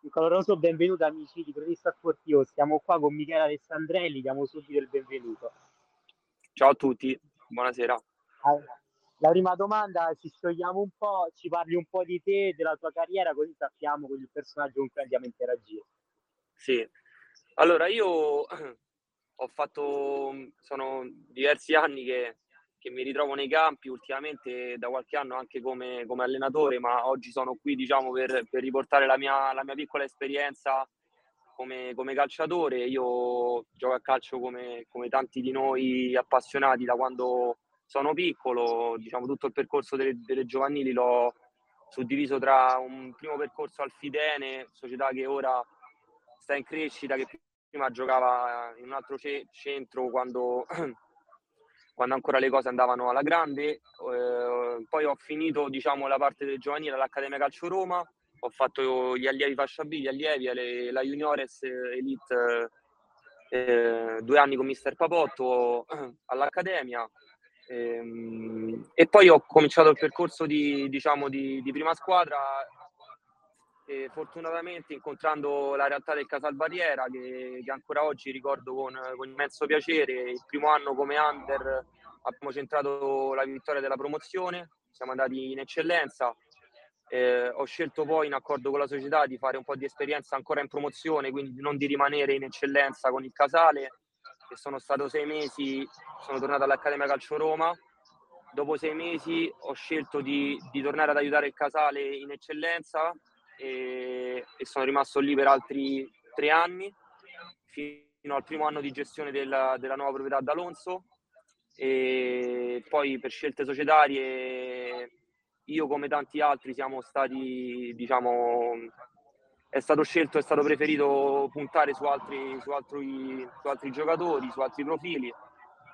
Un caloroso benvenuto amici di Cronista Sportivo, siamo qua con Michele Alessandrelli, diamo subito il benvenuto. Ciao a tutti, buonasera. La prima domanda, ci sciogliamo un po', ci parli un po' di te, della tua carriera, così sappiamo con il personaggio con cui andiamo a interagire. Sì, allora io ho fatto, sono diversi anni che, che mi ritrovo nei campi, ultimamente da qualche anno anche come, come allenatore, ma oggi sono qui diciamo per, per riportare la mia, la mia, piccola esperienza come, come, calciatore. Io gioco a calcio come, come tanti di noi appassionati da quando sono piccolo, diciamo tutto il percorso delle, delle giovanili l'ho suddiviso tra un primo percorso al Fidene, società che ora sta in crescita, che prima giocava in un altro ce- centro quando, quando, ancora le cose andavano alla grande, eh, poi ho finito diciamo, la parte del giovanile all'Accademia Calcio Roma, ho fatto gli allievi fascia B, gli allievi, le, la Juniores Elite eh, due anni con Mister Papotto all'Accademia, Ehm, e poi ho cominciato il percorso di, diciamo, di, di prima squadra e fortunatamente incontrando la realtà del Casalbarriera che, che ancora oggi ricordo con, con, immenso piacere. Il primo anno come under abbiamo centrato la vittoria della promozione, siamo andati in eccellenza. Eh, ho scelto poi in accordo con la società di fare un po' di esperienza ancora in promozione, quindi non di rimanere in eccellenza con il Casale e sono stato sei mesi, sono tornato all'Accademia Calcio Roma. Dopo sei mesi ho scelto di, di tornare ad aiutare il Casale in eccellenza e, e, sono rimasto lì per altri tre anni, fino al primo anno di gestione della, della nuova proprietà d'Alonso. E poi per scelte societarie io come tanti altri siamo stati diciamo è stato scelto, è stato preferito puntare su altri, su altri, su altri giocatori, su altri profili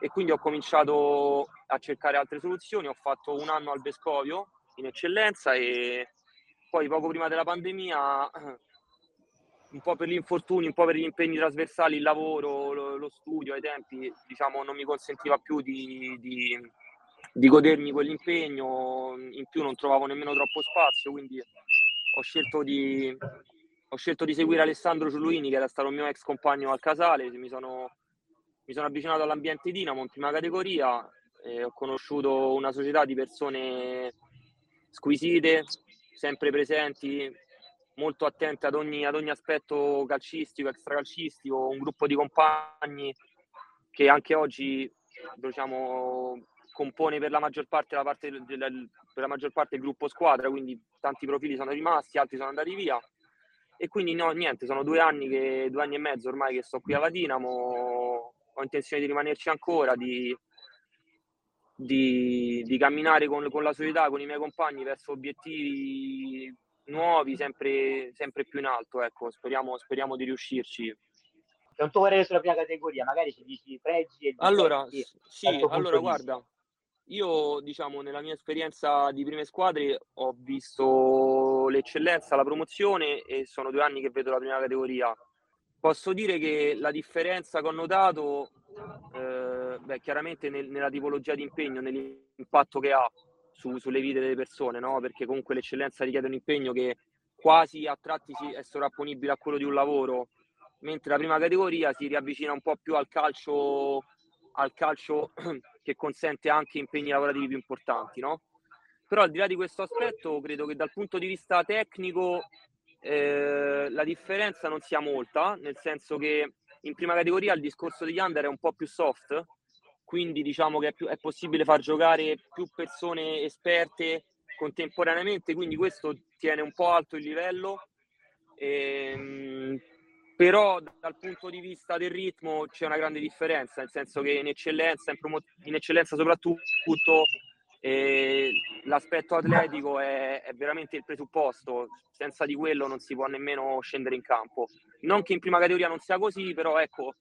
e quindi ho cominciato a cercare altre soluzioni. Ho fatto un anno al Vescovio in eccellenza e poi poco prima della pandemia, un po' per gli infortuni, un po' per gli impegni trasversali, il lavoro, lo, lo studio ai tempi, diciamo, non mi consentiva più di, di, di godermi quell'impegno, in più non trovavo nemmeno troppo spazio, quindi ho scelto di, ho scelto di seguire Alessandro Ciuluini, che era stato il mio ex compagno al Casale, mi sono, mi sono avvicinato all'ambiente Dinamo in prima categoria, ho conosciuto una società di persone squisite, sempre presenti, molto attente ad ogni, ad ogni aspetto calcistico, extracalcistico, un gruppo di compagni che anche oggi diciamo, compone per la maggior parte la parte del, per la maggior parte il gruppo squadra, quindi tanti profili sono rimasti, altri sono andati via. E quindi no, niente, sono due anni, che, due anni e mezzo ormai che sto qui alla Dinamo, ho intenzione di rimanerci ancora, di, di, di camminare con, con, la società, con i miei compagni verso obiettivi nuovi, sempre, sempre più in alto, ecco, speriamo, speriamo di riuscirci. C'è un tuo parere sulla prima categoria, magari ci dici pregi e Allora, sì, allora guarda, io, diciamo, nella mia esperienza di prime squadre ho visto l'eccellenza, la promozione e sono due anni che vedo la prima categoria. Posso dire che la differenza che ho notato, eh, beh, chiaramente nel, nella tipologia di impegno, nell'impatto che ha su, sulle vite delle persone, no? perché comunque l'eccellenza richiede un impegno che quasi a tratti è sovrapponibile a quello di un lavoro, mentre la prima categoria si riavvicina un po' più al calcio, al calcio che consente anche impegni lavorativi più importanti, no? Però al di là di questo aspetto, credo che dal punto di vista tecnico eh, la differenza non sia molta, nel senso che in prima categoria il discorso degli under è un po' più soft, quindi diciamo che è, più, è possibile far giocare più persone esperte contemporaneamente, quindi questo tiene un po' alto il livello. Ehm, però dal punto di vista del ritmo c'è una grande differenza, nel senso che in eccellenza, in, promo- in eccellenza soprattutto eh, l'aspetto atletico è, è, veramente il presupposto, senza di quello non si può nemmeno scendere in campo. Non che in prima categoria non sia così, però ecco,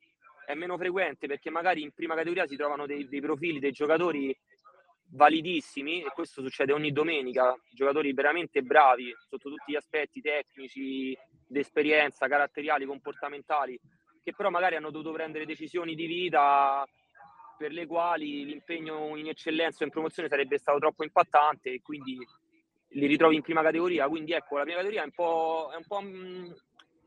è meno frequente perché magari in prima categoria si trovano dei, dei profili, dei giocatori validissimi e questo succede ogni domenica, giocatori veramente bravi sotto tutti gli aspetti tecnici, di esperienza, caratteriali, comportamentali, che però magari hanno dovuto prendere decisioni di vita per le quali l'impegno in eccellenza o in promozione sarebbe stato troppo impattante e quindi li ritrovi in prima categoria. Quindi ecco, la prima categoria è un po', è un po',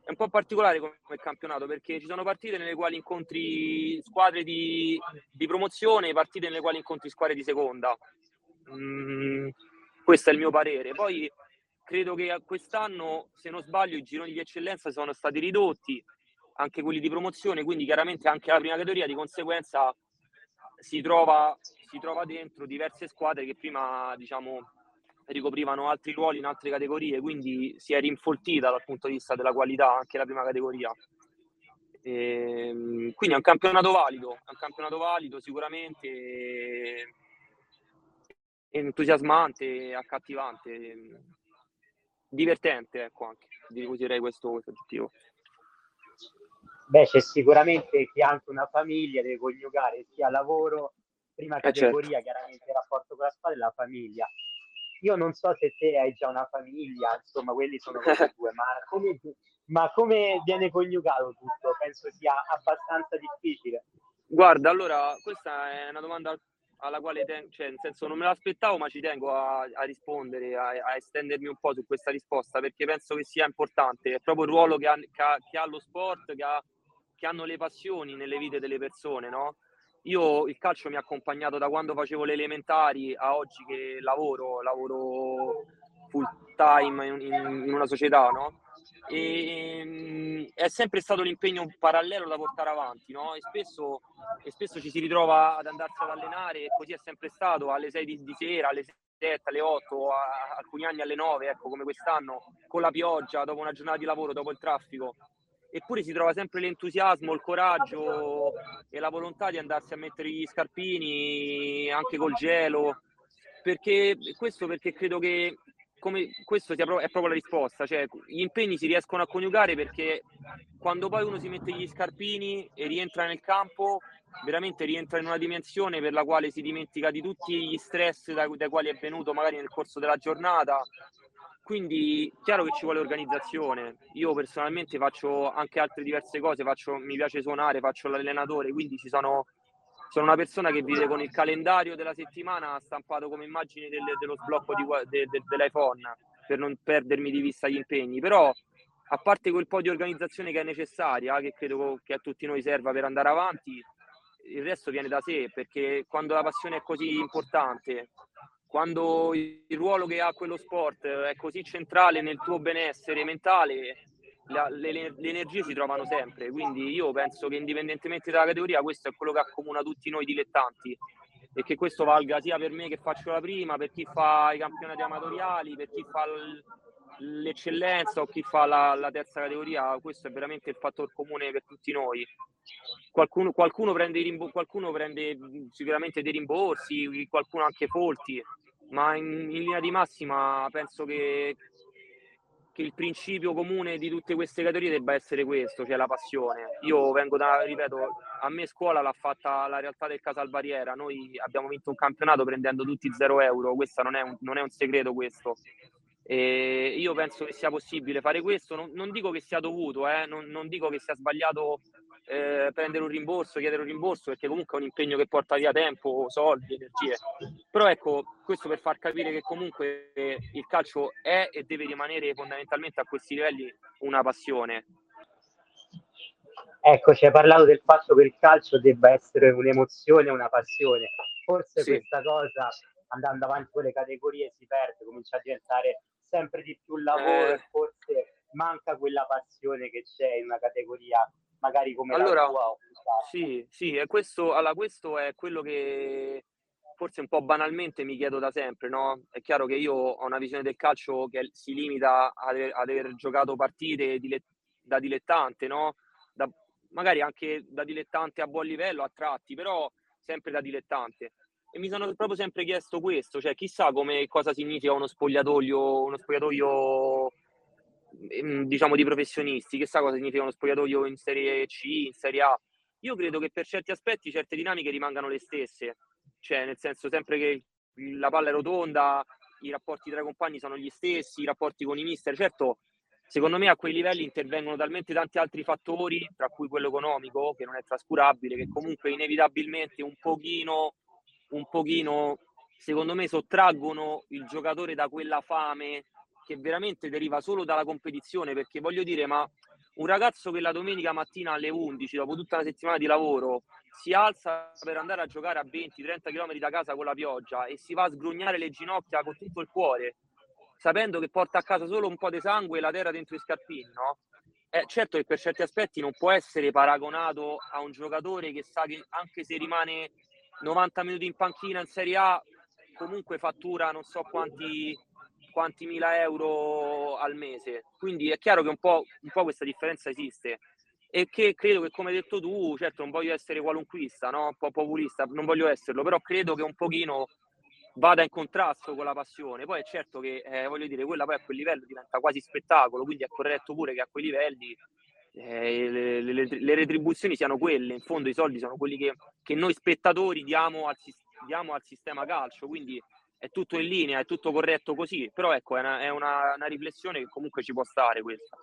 è un po' particolare come, come campionato perché ci sono partite nelle quali incontri squadre di, di promozione e partite nelle quali incontri squadre di seconda. Mm, questo è il mio parere. Poi credo che quest'anno, se non sbaglio, i gironi di eccellenza sono stati ridotti, anche quelli di promozione, quindi chiaramente anche la prima categoria, di conseguenza si trova, si trova dentro diverse squadre che prima diciamo ricoprivano altri ruoli in altre categorie, quindi si è rinfoltita dal punto di vista della qualità anche la prima categoria. E, ehm, quindi è un campionato valido, è un campionato valido sicuramente entusiasmante, accattivante, divertente, ecco anche, userei questo, questo aggettivo. Beh, c'è sicuramente chi ha anche una famiglia, deve coniugare sia lavoro, prima categoria, eh certo. chiaramente il rapporto con la squadra e la famiglia io non so se te hai già una famiglia, insomma, quelli sono cose tue, ma come, ma come viene coniugato tutto? Penso sia abbastanza difficile. Guarda, allora, questa è una domanda alla quale tengo, cioè, nel senso non me l'aspettavo, ma ci tengo a, a rispondere, a, a, estendermi un po' su questa risposta, perché penso che sia importante. È proprio il ruolo che ha, che ha, che ha lo sport, che, ha, che hanno le passioni nelle vite delle persone, no? Io il calcio mi ha accompagnato da quando facevo le elementari a oggi che lavoro, lavoro full time in, in una società, no? E, ehm, è sempre stato l'impegno parallelo da portare avanti, no? E spesso, e spesso ci si ritrova ad andarsi ad allenare e così è sempre stato alle 6 di, di sera, alle 7, alle 8, a, alcuni anni alle 9, ecco come quest'anno, con la pioggia, dopo una giornata di lavoro, dopo il traffico eppure si trova sempre l'entusiasmo, il coraggio e la volontà di andarsi a mettere gli scarpini anche col gelo. Perché, questo perché credo che come, questo è proprio la risposta, cioè gli impegni si riescono a coniugare perché quando poi uno si mette gli scarpini e rientra nel campo, veramente rientra in una dimensione per la quale si dimentica di tutti gli stress dai, dai quali è venuto magari nel corso della giornata, quindi chiaro che ci vuole organizzazione. Io personalmente faccio anche altre diverse cose, faccio, mi piace suonare, faccio l'allenatore, quindi sono, sono una persona che vive con il calendario della settimana stampato come immagine del, dello sblocco di, de, de, dell'iPhone per non perdermi di vista gli impegni. Però a parte quel po' di organizzazione che è necessaria, che credo che a tutti noi serva per andare avanti, il resto viene da sé, perché quando la passione è così importante, quando il ruolo che ha quello sport è così centrale nel tuo benessere mentale, la, le, le, energie si trovano sempre. Quindi io penso che indipendentemente dalla categoria, questo è quello che accomuna tutti noi dilettanti e che questo valga sia per me che faccio la prima, per chi fa i campionati amatoriali, per chi fa l'eccellenza o chi fa la, la terza categoria. Questo è veramente il fattore comune per tutti noi. Qualcuno, qualcuno, prende, qualcuno prende sicuramente dei rimborsi, qualcuno anche folti ma in, in linea di massima penso che, che, il principio comune di tutte queste categorie debba essere questo, cioè la passione. Io vengo da, ripeto, a me scuola l'ha fatta la realtà del Casalbariera, noi abbiamo vinto un campionato prendendo tutti 0 euro, questo non non è un segreto questo. E io penso che sia possibile fare questo, non, non dico che sia dovuto, eh? non, non dico che sia sbagliato eh, prendere un rimborso, chiedere un rimborso, perché comunque è un impegno che porta via tempo, soldi, energie. Però ecco, questo per far capire che comunque il calcio è e deve rimanere fondamentalmente a questi livelli una passione. Ecco, ci hai parlato del fatto che il calcio debba essere un'emozione, una passione. Forse sì. questa cosa, andando avanti con le categorie, si perde, comincia a diventare sempre di più lavoro eh. e forse manca quella passione che c'è in una categoria magari come allora, tua. Sì, sì, e questo, allora, questo è quello che forse un po' banalmente mi chiedo da sempre, no? È chiaro che io ho una visione del calcio che si limita ad, ad aver giocato partite dile- da dilettante, no? Da, magari anche da dilettante a buon livello a tratti, però sempre da dilettante. E mi sono proprio sempre chiesto questo, cioè chissà come cosa significa uno spogliatoio, uno spogliatoio diciamo di professionisti, che sa cosa significa uno spogliatoio in Serie C, in Serie A. Io credo che per certi aspetti certe dinamiche rimangano le stesse, cioè nel senso sempre che la palla è rotonda, i rapporti tra i compagni sono gli stessi, i rapporti con i mister, certo secondo me a quei livelli intervengono talmente tanti altri fattori, tra cui quello economico, che non è trascurabile, che comunque inevitabilmente un pochino, un pochino secondo me sottraggono il giocatore da quella fame che veramente deriva solo dalla competizione, perché voglio dire, ma un ragazzo che la domenica mattina alle 11, dopo tutta una settimana di lavoro, si alza per andare a giocare a 20-30 km da casa con la pioggia e si va a sgrugnare le ginocchia con tutto il cuore, sapendo che porta a casa solo un po' di sangue e la terra dentro i scarpini, no? Eh, certo che per certi aspetti non può essere paragonato a un giocatore che sa che anche se rimane 90 minuti in panchina in Serie A, comunque fattura non so quanti, quanti mila euro al mese. Quindi è chiaro che un po', un po' questa differenza esiste e che credo che come hai detto tu, certo non voglio essere qualunquista, no? un po' populista, non voglio esserlo, però credo che un pochino vada in contrasto con la passione. Poi è certo che, eh, voglio dire, quella poi a quel livello diventa quasi spettacolo, quindi è corretto pure che a quei livelli eh, le, le, le, retribuzioni siano quelle, in fondo i soldi sono quelli che, che noi spettatori diamo al, diamo al, sistema calcio, quindi è tutto in linea, è tutto corretto così, però ecco è, una, è una, una riflessione che comunque ci può stare questa.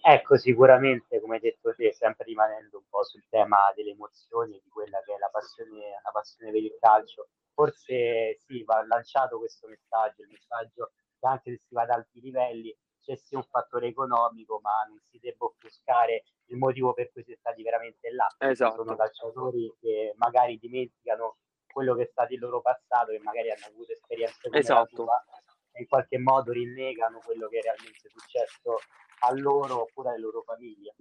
Ecco, sicuramente, come hai detto te, sempre rimanendo un po' sul tema delle emozioni e di quella che è la passione, la passione per il calcio, forse sì, va lanciato questo messaggio, il messaggio che anche se si va ad alti livelli c'è sì un fattore economico, ma non si debba offuscare il motivo per cui si è stati veramente là. Esatto. Sono calciatori che magari dimenticano quello che è stato il loro passato, che magari hanno avuto esperienze come esatto. tua, e in qualche modo rinnegano quello che è realmente successo a loro oppure alle loro famiglie.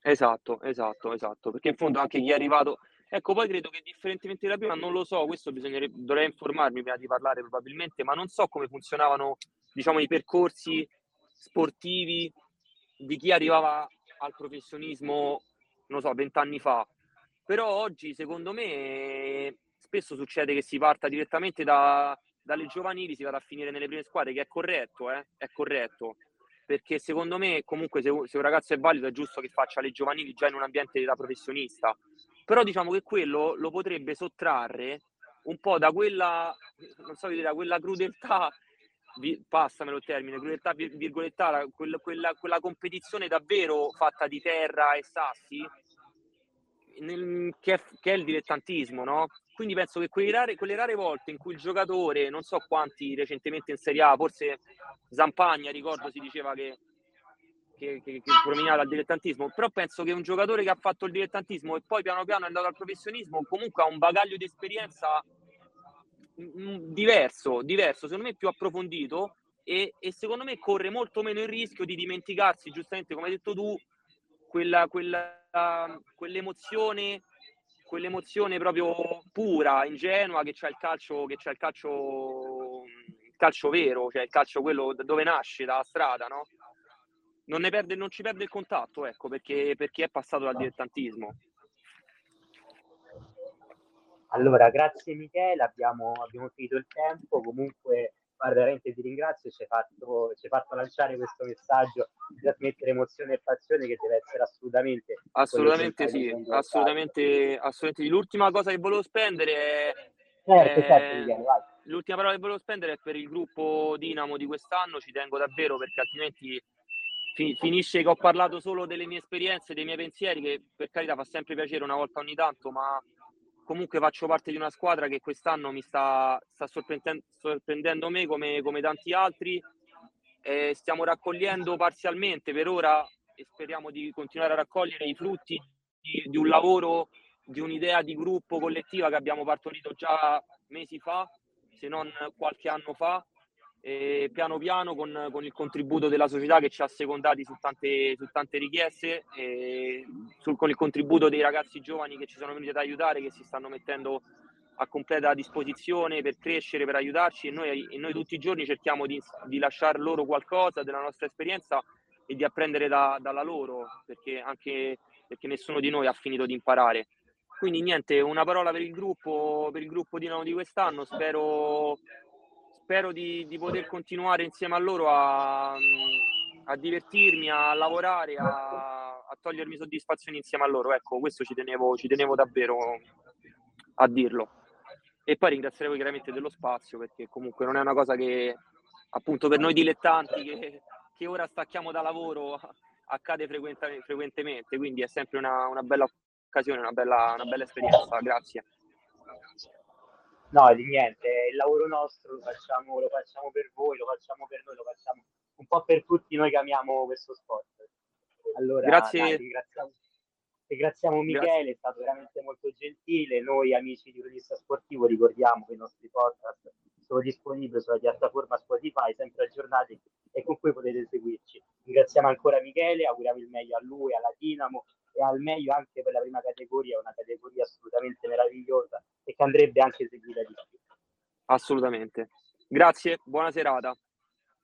Esatto, esatto, esatto, perché in fondo anche chi è arrivato... Ecco, poi credo che differentemente da prima, non lo so, questo bisognerebbe, dovrei informarmi prima di parlare probabilmente, ma non so come funzionavano, diciamo, i percorsi sportivi di chi arrivava al professionismo, non so, vent'anni fa. Però oggi, secondo me, spesso succede che si parta direttamente da, dalle giovanili, si vada a finire nelle prime squadre, che è corretto, eh? è corretto perché secondo me comunque se, se, un ragazzo è valido è giusto che faccia le giovanili già in un ambiente da professionista, però diciamo che quello lo potrebbe sottrarre un po' da quella, non so da quella crudeltà, vi, passamelo il termine, crudeltà virgolettata, quella, quella, quella competizione davvero fatta di terra e sassi, nel, che, è, che, è, il dilettantismo, no? Quindi penso che rare, quelle rare volte in cui il giocatore, non so quanti recentemente in Serie A, forse Zampagna, ricordo, si diceva che, che, che, che prominava al dilettantismo, però penso che un giocatore che ha fatto il dilettantismo e poi piano piano è andato al professionismo, comunque ha un bagaglio di esperienza diverso, diverso, secondo me più approfondito e, e secondo me corre molto meno il rischio di dimenticarsi, giustamente come hai detto tu, quella, quella, quell'emozione quell'emozione proprio pura, ingenua che c'è il calcio, che c'è il calcio, il calcio vero, cioè il calcio quello dove nasce, dalla strada, no? Non, ne perde, non ci perde il contatto, ecco, perché, perché è passato dal dilettantismo. Allora, grazie Michele, abbiamo, abbiamo finito il tempo, comunque veramente ti ringrazio, ci hai fatto, ci hai fatto lanciare questo messaggio di trasmettere emozione e passione che deve essere assolutamente... Assolutamente sì, assolutamente, assolutamente. L'ultima cosa che volevo spendere è... Certo, certo, l'ultima parola che volevo spendere è per il gruppo Dinamo di quest'anno, ci tengo davvero perché altrimenti finisce che ho parlato solo delle mie esperienze, dei miei pensieri, che per carità fa sempre piacere una volta ogni tanto, ma comunque faccio parte di una squadra che quest'anno mi sta, sta sorprendendo, sorprendendo, me come, come tanti altri. Eh, stiamo raccogliendo parzialmente per ora e speriamo di continuare a raccogliere i frutti di, di un lavoro, di un'idea di gruppo collettiva che abbiamo partorito già mesi fa, se non qualche anno fa, e piano piano con, con, il contributo della società che ci ha secondati su tante, su tante richieste, sul, con il contributo dei ragazzi giovani che ci sono venuti ad aiutare, che si stanno mettendo a completa disposizione per crescere, per aiutarci e noi, e noi tutti i giorni cerchiamo di, di lasciare loro qualcosa della nostra esperienza e di apprendere da, dalla loro, perché anche perché nessuno di noi ha finito di imparare. Quindi niente, una parola per il gruppo, per il gruppo Dinamo di quest'anno, spero spero di, di, poter continuare insieme a loro a, a divertirmi, a lavorare, a, a, togliermi soddisfazioni insieme a loro. Ecco, questo ci tenevo, ci tenevo davvero a dirlo. E poi ringrazierei chiaramente dello spazio perché comunque non è una cosa che appunto per noi dilettanti che, che ora stacchiamo da lavoro accade frequentemente, quindi è sempre una, una bella occasione, una bella, una bella esperienza. Grazie. No, di niente, il lavoro nostro lo facciamo, lo facciamo per voi, lo facciamo per noi, lo facciamo po' per tutti noi che amiamo questo sport. Allora, Grazie. Dai, ringraziamo, ringraziamo Michele, Grazie. è stato veramente molto gentile. Noi amici di Cronista Sportivo ricordiamo che i nostri podcast sono disponibili sulla piattaforma Spotify, sempre aggiornati e con cui potete seguirci. Ringraziamo ancora Michele, auguriamo il meglio a lui, alla Dinamo e al meglio anche per la prima categoria, una categoria assolutamente meravigliosa e che andrebbe anche seguita di più. Assolutamente. Grazie, buona serata.